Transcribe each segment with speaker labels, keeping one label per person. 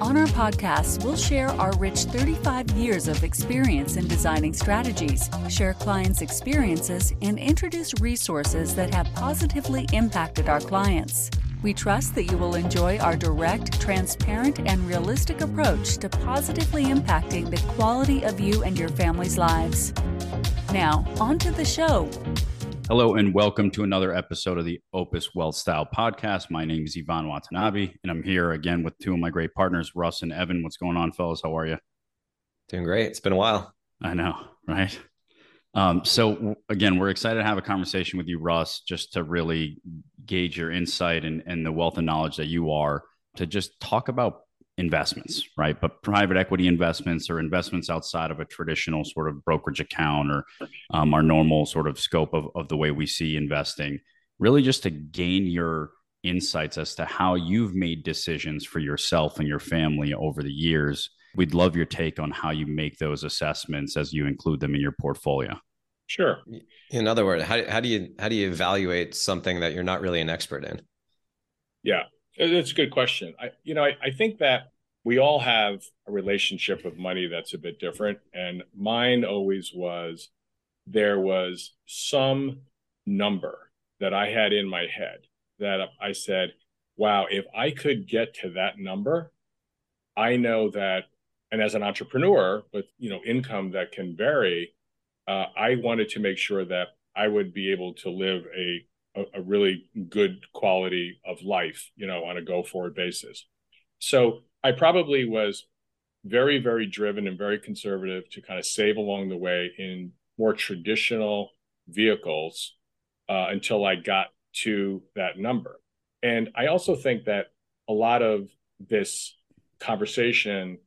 Speaker 1: On our podcast, we'll share our rich 35 years of experience in designing strategies, share clients' experiences, and introduce resources that have positively impacted our clients. We trust that you will enjoy our direct, transparent, and realistic approach to positively impacting the quality of you and your family's lives. Now, on to the show.
Speaker 2: Hello and welcome to another episode of the Opus Wealth Style Podcast. My name is Ivan Watanabe, and I'm here again with two of my great partners, Russ and Evan. What's going on, fellas? How are you?
Speaker 3: Doing great. It's been a while.
Speaker 2: I know, right? Um, so again, we're excited to have a conversation with you, Russ, just to really gauge your insight and, and the wealth of knowledge that you are to just talk about investments, right? But private equity investments or investments outside of a traditional sort of brokerage account or um, our normal sort of scope of, of the way we see investing, really just to gain your insights as to how you've made decisions for yourself and your family over the years. We'd love your take on how you make those assessments as you include them in your portfolio.
Speaker 4: Sure.
Speaker 3: In other words, how, how do you how do you evaluate something that you're not really an expert in?
Speaker 4: Yeah. That's a good question. I, you know, I, I think that we all have a relationship with money that's a bit different. And mine always was there was some number that I had in my head that I said, wow, if I could get to that number, I know that, and as an entrepreneur with you know income that can vary, uh, I wanted to make sure that I would be able to live a a, a really good quality of life, you know, on a go forward basis. So I probably was very, very driven and very conservative to kind of save along the way in more traditional vehicles uh, until I got to that number. And I also think that a lot of this conversation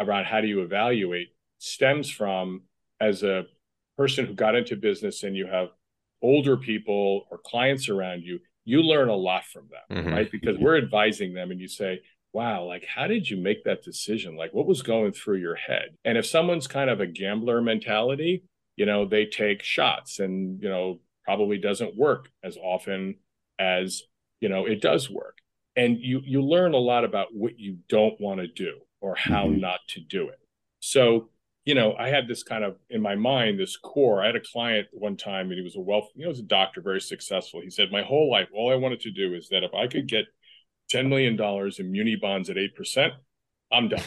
Speaker 4: around how do you evaluate stems from as a person who got into business and you have older people or clients around you, you learn a lot from them, mm-hmm. right? Because we're advising them and you say, wow, like, how did you make that decision? Like, what was going through your head? And if someone's kind of a gambler mentality, you know, they take shots and, you know, probably doesn't work as often as, you know, it does work. And you you learn a lot about what you don't want to do or how mm-hmm. not to do it. So you know, I had this kind of in my mind, this core. I had a client one time and he was a wealth, you know, he was a doctor, very successful. He said, My whole life, all I wanted to do is that if I could get $10 million in muni bonds at 8%, I'm done.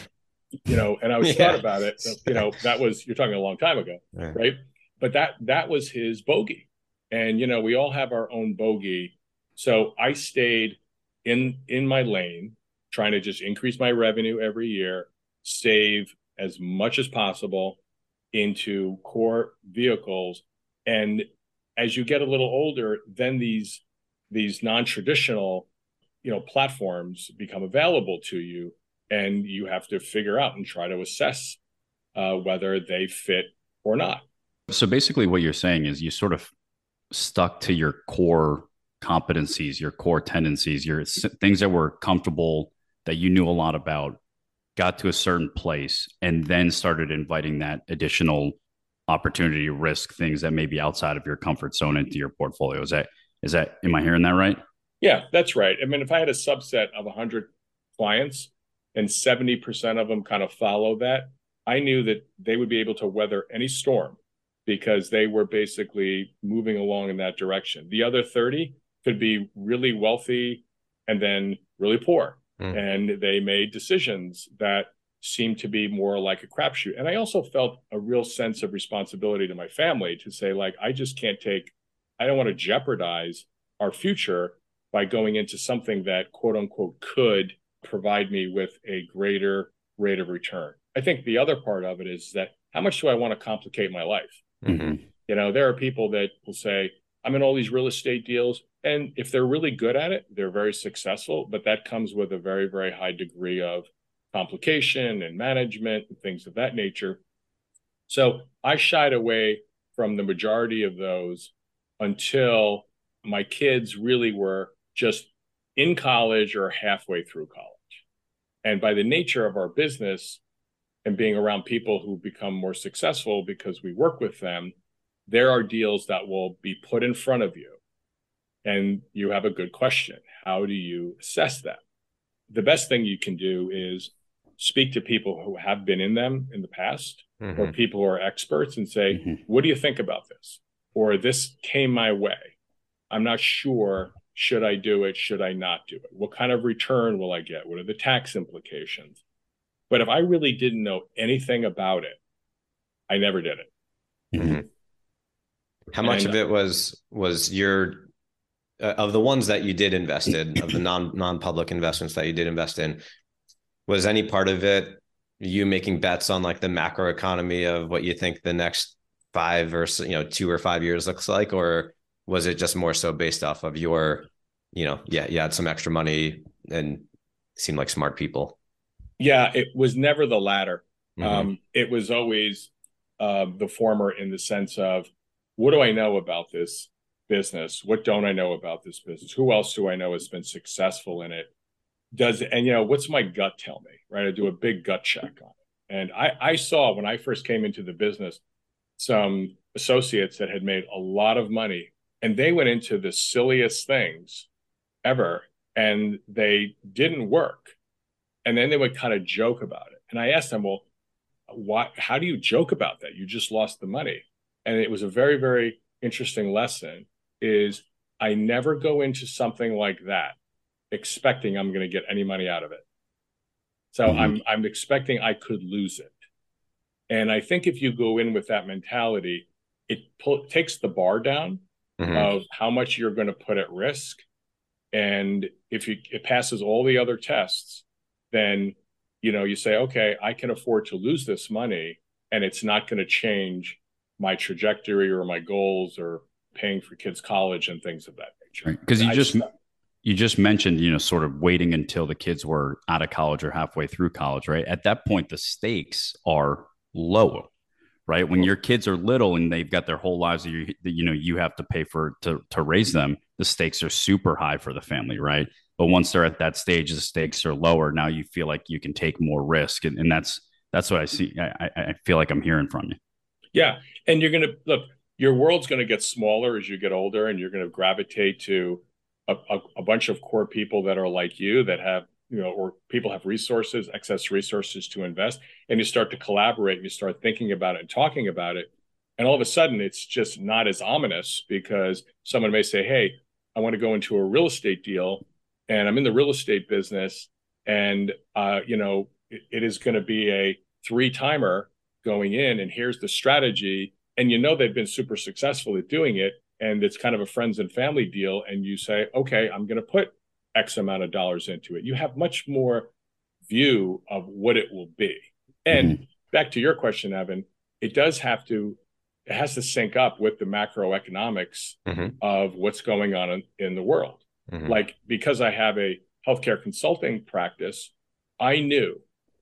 Speaker 4: You know, and I was yeah. thought about it. So, you know, that was you're talking a long time ago, right. right? But that that was his bogey. And you know, we all have our own bogey. So I stayed in in my lane, trying to just increase my revenue every year, save as much as possible into core vehicles. And as you get a little older then these these non-traditional you know platforms become available to you and you have to figure out and try to assess uh, whether they fit or not.
Speaker 2: So basically what you're saying is you sort of stuck to your core competencies your core tendencies your things that were comfortable that you knew a lot about got to a certain place and then started inviting that additional opportunity risk things that may be outside of your comfort zone into your portfolio. Is that is that am i hearing that right?
Speaker 4: Yeah that's right. I mean if i had a subset of 100 clients and 70% of them kind of follow that i knew that they would be able to weather any storm because they were basically moving along in that direction. The other 30 could be really wealthy and then really poor Mm. And they made decisions that seemed to be more like a crapshoot. And I also felt a real sense of responsibility to my family to say, like, I just can't take, I don't want to jeopardize our future by going into something that quote unquote could provide me with a greater rate of return. I think the other part of it is that how much do I want to complicate my life? Mm-hmm. You know, there are people that will say, I'm in all these real estate deals. And if they're really good at it, they're very successful, but that comes with a very, very high degree of complication and management and things of that nature. So I shied away from the majority of those until my kids really were just in college or halfway through college. And by the nature of our business and being around people who become more successful because we work with them, there are deals that will be put in front of you. And you have a good question. How do you assess them? The best thing you can do is speak to people who have been in them in the past mm-hmm. or people who are experts and say, mm-hmm. what do you think about this? Or this came my way. I'm not sure. Should I do it? Should I not do it? What kind of return will I get? What are the tax implications? But if I really didn't know anything about it, I never did it.
Speaker 3: Mm-hmm. How much and, of it was was your uh, of the ones that you did invest in of the non non public investments that you did invest in was any part of it you making bets on like the macro economy of what you think the next five or you know two or five years looks like? Or was it just more so based off of your you know yeah you had some extra money and seemed like smart people?
Speaker 4: Yeah it was never the latter. Mm-hmm. um, it was always uh, the former in the sense of what do i know about this business? What don't i know about this business? Who else do i know has been successful in it? Does and you know what's my gut tell me right? I do a big gut check on it. And i i saw when i first came into the business some associates that had made a lot of money and they went into the silliest things ever and they didn't work. And then they would kind of joke about it. And i asked them well why how do you joke about that? You just lost the money and it was a very very interesting lesson is i never go into something like that expecting I'm going to get any money out of it. So mm-hmm. I'm I'm expecting I could lose it. And I think if you go in with that mentality, it pull, takes the bar down mm-hmm. of how much you're going to put at risk. And if you, it passes all the other tests, then you know you say, okay, I can afford to lose this money, and it's not going to change my trajectory or my goals or paying for kids' college and things of that nature.
Speaker 2: Because right. you I just you just mentioned, you know, sort of waiting until the kids were out of college or halfway through college, right? At that point, the stakes are low, right? When your kids are little and they've got their whole lives, you you know, you have to pay for to to raise them. The stakes are super high for the family, right? But once they're at that stage, the stakes are lower. Now you feel like you can take more risk, and, and that's that's what I see. I, I feel like I'm hearing from you.
Speaker 4: Yeah, and you're gonna look. Your world's going to get smaller as you get older, and you're going to gravitate to a, a, a bunch of core people that are like you that have you know, or people have resources, excess resources to invest, and you start to collaborate, and you start thinking about it and talking about it, and all of a sudden it's just not as ominous because someone may say, "Hey, I want to go into a real estate deal, and I'm in the real estate business, and uh, you know, it, it is going to be a three timer going in, and here's the strategy." And you know they've been super successful at doing it, and it's kind of a friends and family deal and you say okay i'm going to put x amount of dollars into it you have much more view of what it will be and mm-hmm. back to your question evan it does have to it has to sync up with the macroeconomics mm-hmm. of what's going on in, in the world mm-hmm. like because i have a healthcare consulting practice i knew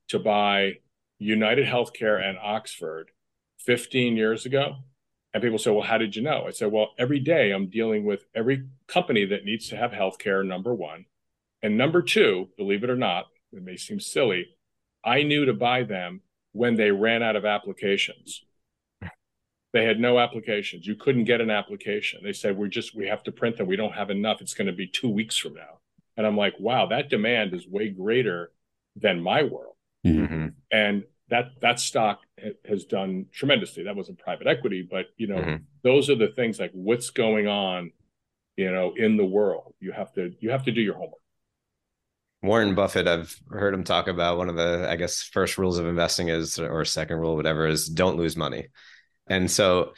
Speaker 4: to buy united healthcare and oxford 15 years ago and people say, well, how did you know? I said, well, every day I'm dealing with every company that needs to have healthcare, number one. And number two, believe it or not, it may seem silly, I knew to buy them when they ran out of applications. They had no applications. You couldn't get an application. They said, we're just, we have to print them. We don't have enough. It's going to be two weeks from now. And I'm like, wow, that demand is way greater than my world. Mm-hmm. And that that stock has done tremendously. That wasn't private equity, but you know, mm-hmm. those are the things like what's going on, you know, in the world. You have to you have to do your homework.
Speaker 3: Warren Buffett, I've heard him talk about one of the, I guess, first rules of investing is, or second rule, whatever, is don't lose money. And so,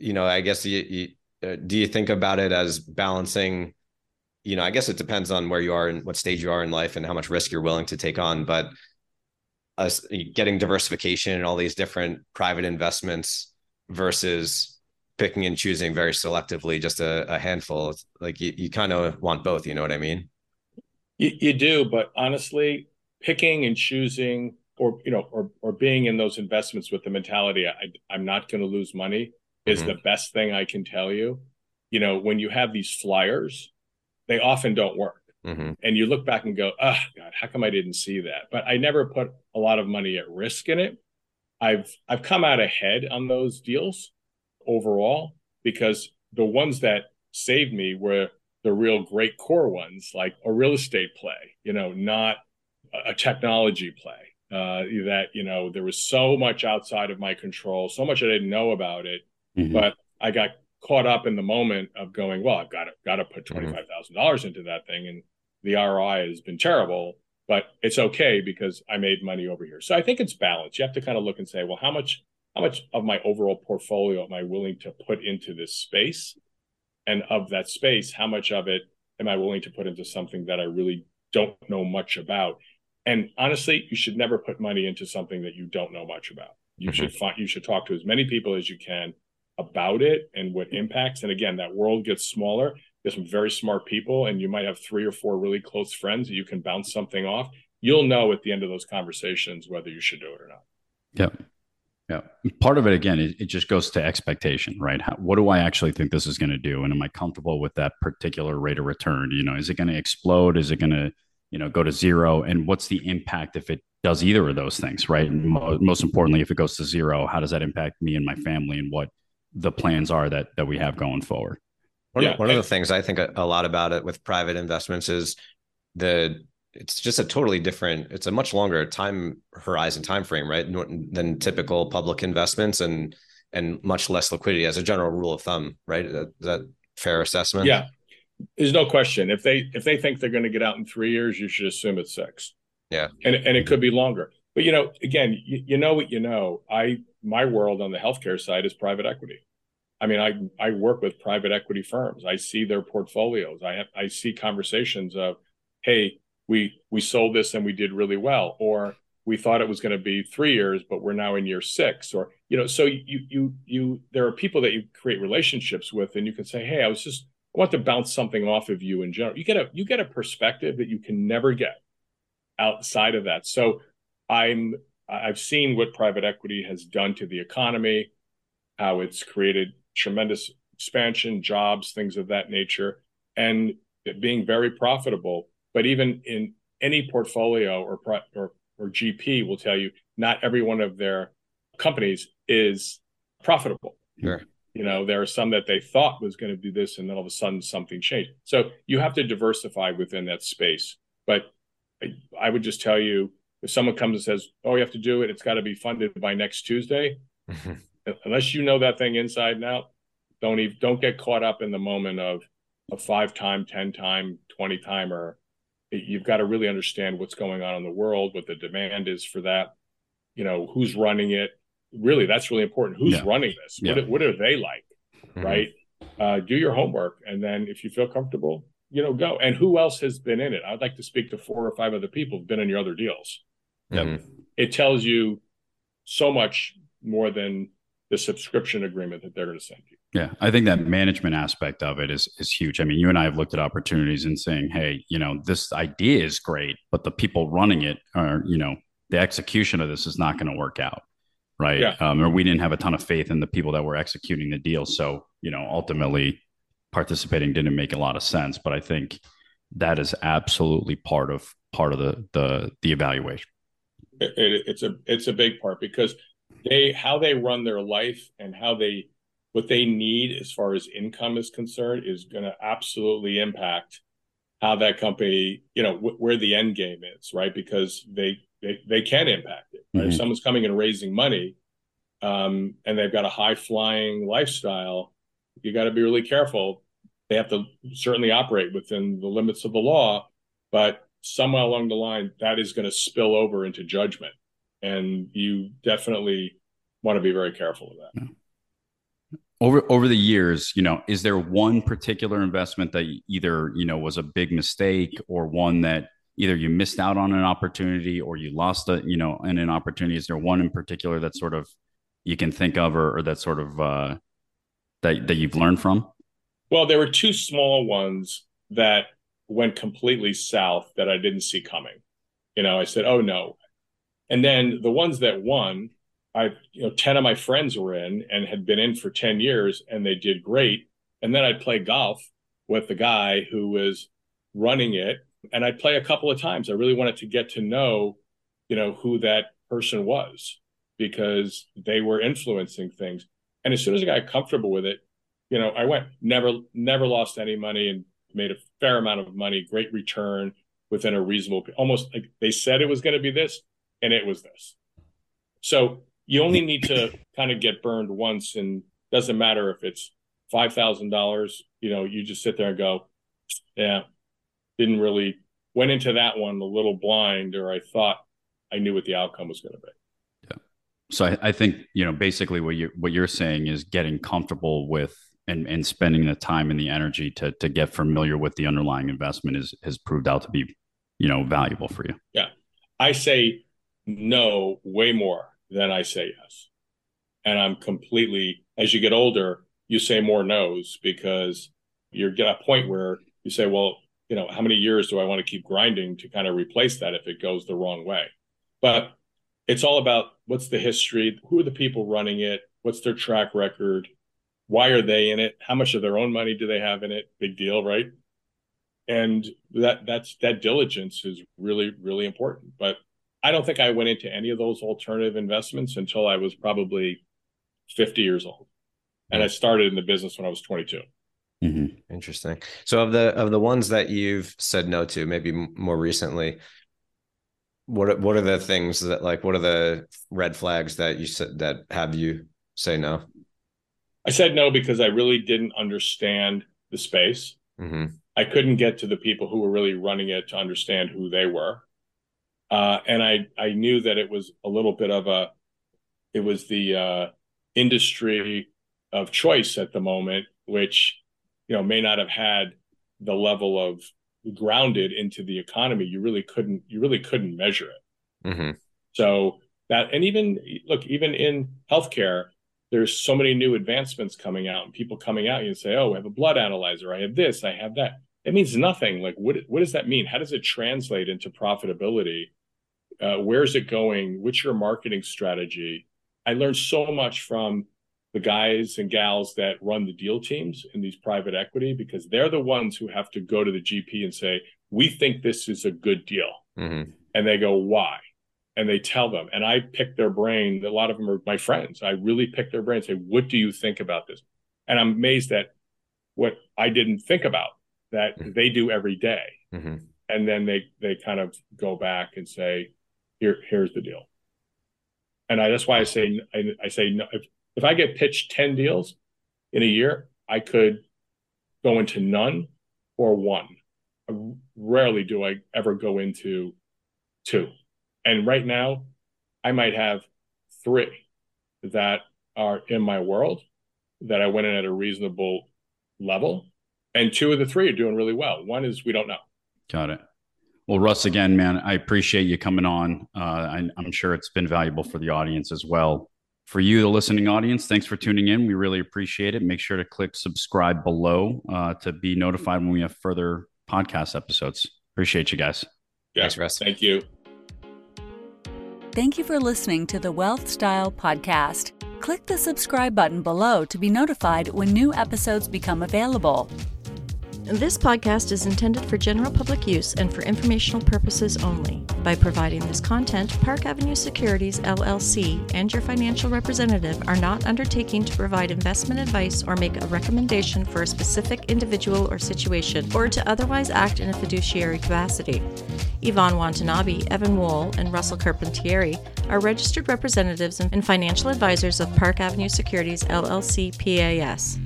Speaker 3: you know, I guess you, you uh, do you think about it as balancing? You know, I guess it depends on where you are and what stage you are in life and how much risk you're willing to take on. But us getting diversification and all these different private investments versus picking and choosing very selectively just a, a handful. Like you, you kind of want both you know what i mean?
Speaker 4: You, you do but honestly picking and choosing or you know or or being in those investments with the mentality I, i'm not going to lose money is mm-hmm. the best thing i can tell you. You know when you have these flyers they often don't work mm-hmm. and you look back and go oh god how come i didn't see that but i never put a lot of money at risk in it i've i've come out ahead on those deals overall because the ones that saved me were the real great core ones like a real estate play you know not a technology play uh, that you know there was so much outside of my control, so much I didn't know about it, mm-hmm. but I got caught up in the moment of going, well, I've got to got to put mm-hmm. twenty five thousand dollars into that thing, and the ROI has been terrible, but it's okay because I made money over here. So I think it's balance. You have to kind of look and say, well, how much how much of my overall portfolio am I willing to put into this space, and of that space, how much of it am I willing to put into something that I really don't know much about? And honestly, you should never put money into something that you don't know much about. You mm-hmm. should find you should talk to as many people as you can about it and what impacts. And again, that world gets smaller. Some very smart people, and you might have three or four really close friends that you can bounce something off. You'll know at the end of those conversations whether you should do it or not.
Speaker 2: Yeah. Yeah. Part of it, again, it, it just goes to expectation, right? How, what do I actually think this is going to do? And am I comfortable with that particular rate of return? You know, is it going to explode? Is it going to you know go to zero and what's the impact if it does either of those things right and mo- most importantly if it goes to zero how does that impact me and my family and what the plans are that that we have going forward
Speaker 3: one, yeah. one of the things i think a, a lot about it with private investments is the it's just a totally different it's a much longer time horizon time frame right than typical public investments and and much less liquidity as a general rule of thumb right is that fair assessment
Speaker 4: yeah there's no question. If they if they think they're going to get out in three years, you should assume it's six.
Speaker 3: Yeah,
Speaker 4: and and it could be longer. But you know, again, you, you know what you know. I my world on the healthcare side is private equity. I mean, I I work with private equity firms. I see their portfolios. I have I see conversations of, hey, we we sold this and we did really well, or we thought it was going to be three years, but we're now in year six, or you know, so you you you there are people that you create relationships with, and you can say, hey, I was just I want to bounce something off of you in general. You get a you get a perspective that you can never get outside of that. So I'm I've seen what private equity has done to the economy, how it's created tremendous expansion, jobs, things of that nature, and being very profitable. But even in any portfolio or or, or GP will tell you not every one of their companies is profitable.
Speaker 3: Sure.
Speaker 4: You know, there are some that they thought was going to do this, and then all of a sudden something changed. So you have to diversify within that space. But I, I would just tell you, if someone comes and says, "Oh, you have to do it," it's got to be funded by next Tuesday. Unless you know that thing inside and out, don't even don't get caught up in the moment of a five time, ten time, twenty timer. You've got to really understand what's going on in the world, what the demand is for that. You know, who's running it, really that's really important who's yeah. running this yeah. what, what are they like mm-hmm. right uh, do your homework and then if you feel comfortable you know go and who else has been in it i'd like to speak to four or five other people who've been in your other deals mm-hmm. it tells you so much more than the subscription agreement that they're going to send you
Speaker 2: yeah, I think that management aspect of it is is huge. I mean, you and I have looked at opportunities and saying, "Hey, you know, this idea is great, but the people running it are, you know, the execution of this is not going to work out." right? Yeah. Um, or we didn't have a ton of faith in the people that were executing the deal. So, you know, ultimately participating didn't make a lot of sense. But I think that is absolutely part of part of the the the evaluation.
Speaker 4: It, it, it's a it's a big part because they how they run their life and how they what they need as far as income is concerned is going to absolutely impact how that company you know wh- where the end game is right because they they, they can impact it. Right? Mm-hmm. If someone's coming and raising money um, and they've got a high flying lifestyle, you got to be really careful. They have to certainly operate within the limits of the law, but somewhere along the line, that is going to spill over into judgment. And you definitely want to be very careful of that.
Speaker 2: Over over the years you know is there one particular investment that either you know was a big mistake or one that either you missed out on an opportunity or you lost a you know in an opportunity? Is there one in particular that sort of you can think of or, or that sort of uh, that that you've learned from?
Speaker 4: Well there were two small ones that went completely south that i didn't see coming. You know i said oh no And then the ones that won, I, you know, 10 of my friends were in and had been in for 10 years and they did great. And then I'd play golf with the guy who was running it. And I'd play a couple of times. I really wanted to get to know, you know, who that person was because they were influencing things. And as soon as I got comfortable with it, you know, I went, never, never lost any money and made a fair amount of money, great return within a reasonable, almost like they said it was going to be this and it was this. So you only need to kind of get burned once and doesn't matter if it's $5,000, you know, you just sit there and go, yeah, didn't really went into that one a little blind or I thought I knew what the outcome was going to be.
Speaker 2: Yeah. So I, I think, you know, basically what you what you're saying is getting comfortable with and, and spending the time and the energy to to get familiar with the underlying investment is has proved out to be, you know, valuable for you.
Speaker 4: Yeah. I say no way more than I say yes. And I'm completely as you get older, you say more no's because you're at a point where you say, well, you know, how many years do I want to keep grinding to kind of replace that if it goes the wrong way? But it's all about what's the history, who are the people running it, what's their track record, why are they in it, how much of their own money do they have in it? Big deal, right? And that that's that diligence is really really important. But I don't think I went into any of those alternative investments until I was probably 50 years old. And I started in the business when I was 22.
Speaker 3: Mm-hmm. Interesting. So of the of the ones that you've said no to, maybe more recently, what are, what are the things that like what are the red flags that you said that have you say no?
Speaker 4: I said no because I really didn't understand the space. Mm-hmm. I couldn't get to the people who were really running it to understand who they were, uh, and I I knew that it was a little bit of a it was the uh, industry of choice at the moment, which you know may not have had the level of grounded into the economy. You really couldn't you really couldn't measure it. Mm-hmm. So that and even look even in healthcare, there's so many new advancements coming out and people coming out and say, oh, I have a blood analyzer, I have this, I have that. It means nothing. Like what what does that mean? How does it translate into profitability? Uh, where's it going? What's your marketing strategy? I learned so much from the guys and gals that run the deal teams in these private equity because they're the ones who have to go to the GP and say, "We think this is a good deal," mm-hmm. and they go, "Why?" And they tell them, and I pick their brain. A lot of them are my friends. I really pick their brain. And say, "What do you think about this?" And I'm amazed at what I didn't think about that mm-hmm. they do every day. Mm-hmm. And then they they kind of go back and say, "Here, here's the deal." And I, that's why I say I, I say no. If, if I get pitched 10 deals in a year, I could go into none or one. Rarely do I ever go into two. And right now, I might have three that are in my world that I went in at a reasonable level. And two of the three are doing really well. One is we don't know.
Speaker 2: Got it. Well, Russ, again, man, I appreciate you coming on. Uh, I, I'm sure it's been valuable for the audience as well for you, the listening audience, thanks for tuning in. We really appreciate it. Make sure to click subscribe below uh, to be notified when we have further podcast episodes. Appreciate you guys.
Speaker 4: Yeah, Thanks, Russ. Thank you.
Speaker 1: Thank you for listening to the Wealth Style Podcast. Click the subscribe button below to be notified when new episodes become available.
Speaker 5: This podcast is intended for general public use and for informational purposes only. By providing this content, Park Avenue Securities LLC and your financial representative are not undertaking to provide investment advice or make a recommendation for a specific individual or situation, or to otherwise act in a fiduciary capacity. Iván Watanabe, Evan Wohl, and Russell Carpentieri are registered representatives and financial advisors of Park Avenue Securities LLC PAS.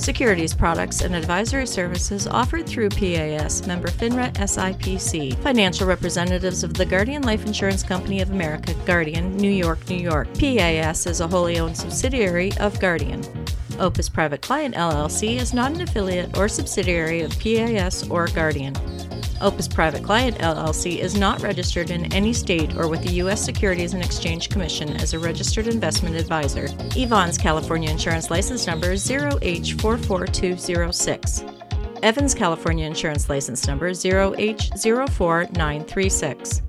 Speaker 5: Securities products and advisory services offered through PAS member FINRA SIPC. Financial representatives of the Guardian Life Insurance Company of America, Guardian, New York, New York. PAS is a wholly owned subsidiary of Guardian. Opus Private Client LLC is not an affiliate or subsidiary of PAS or Guardian. Opus Private Client LLC is not registered in any state or with the U.S. Securities and Exchange Commission as a registered investment advisor. Iván's California Insurance License Number is 0H44206. Evans California Insurance License Number 0H04936.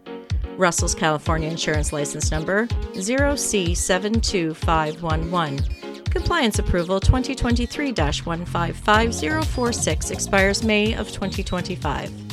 Speaker 5: Russell's California Insurance License Number 0C72511. Compliance Approval 2023 155046 expires May of 2025.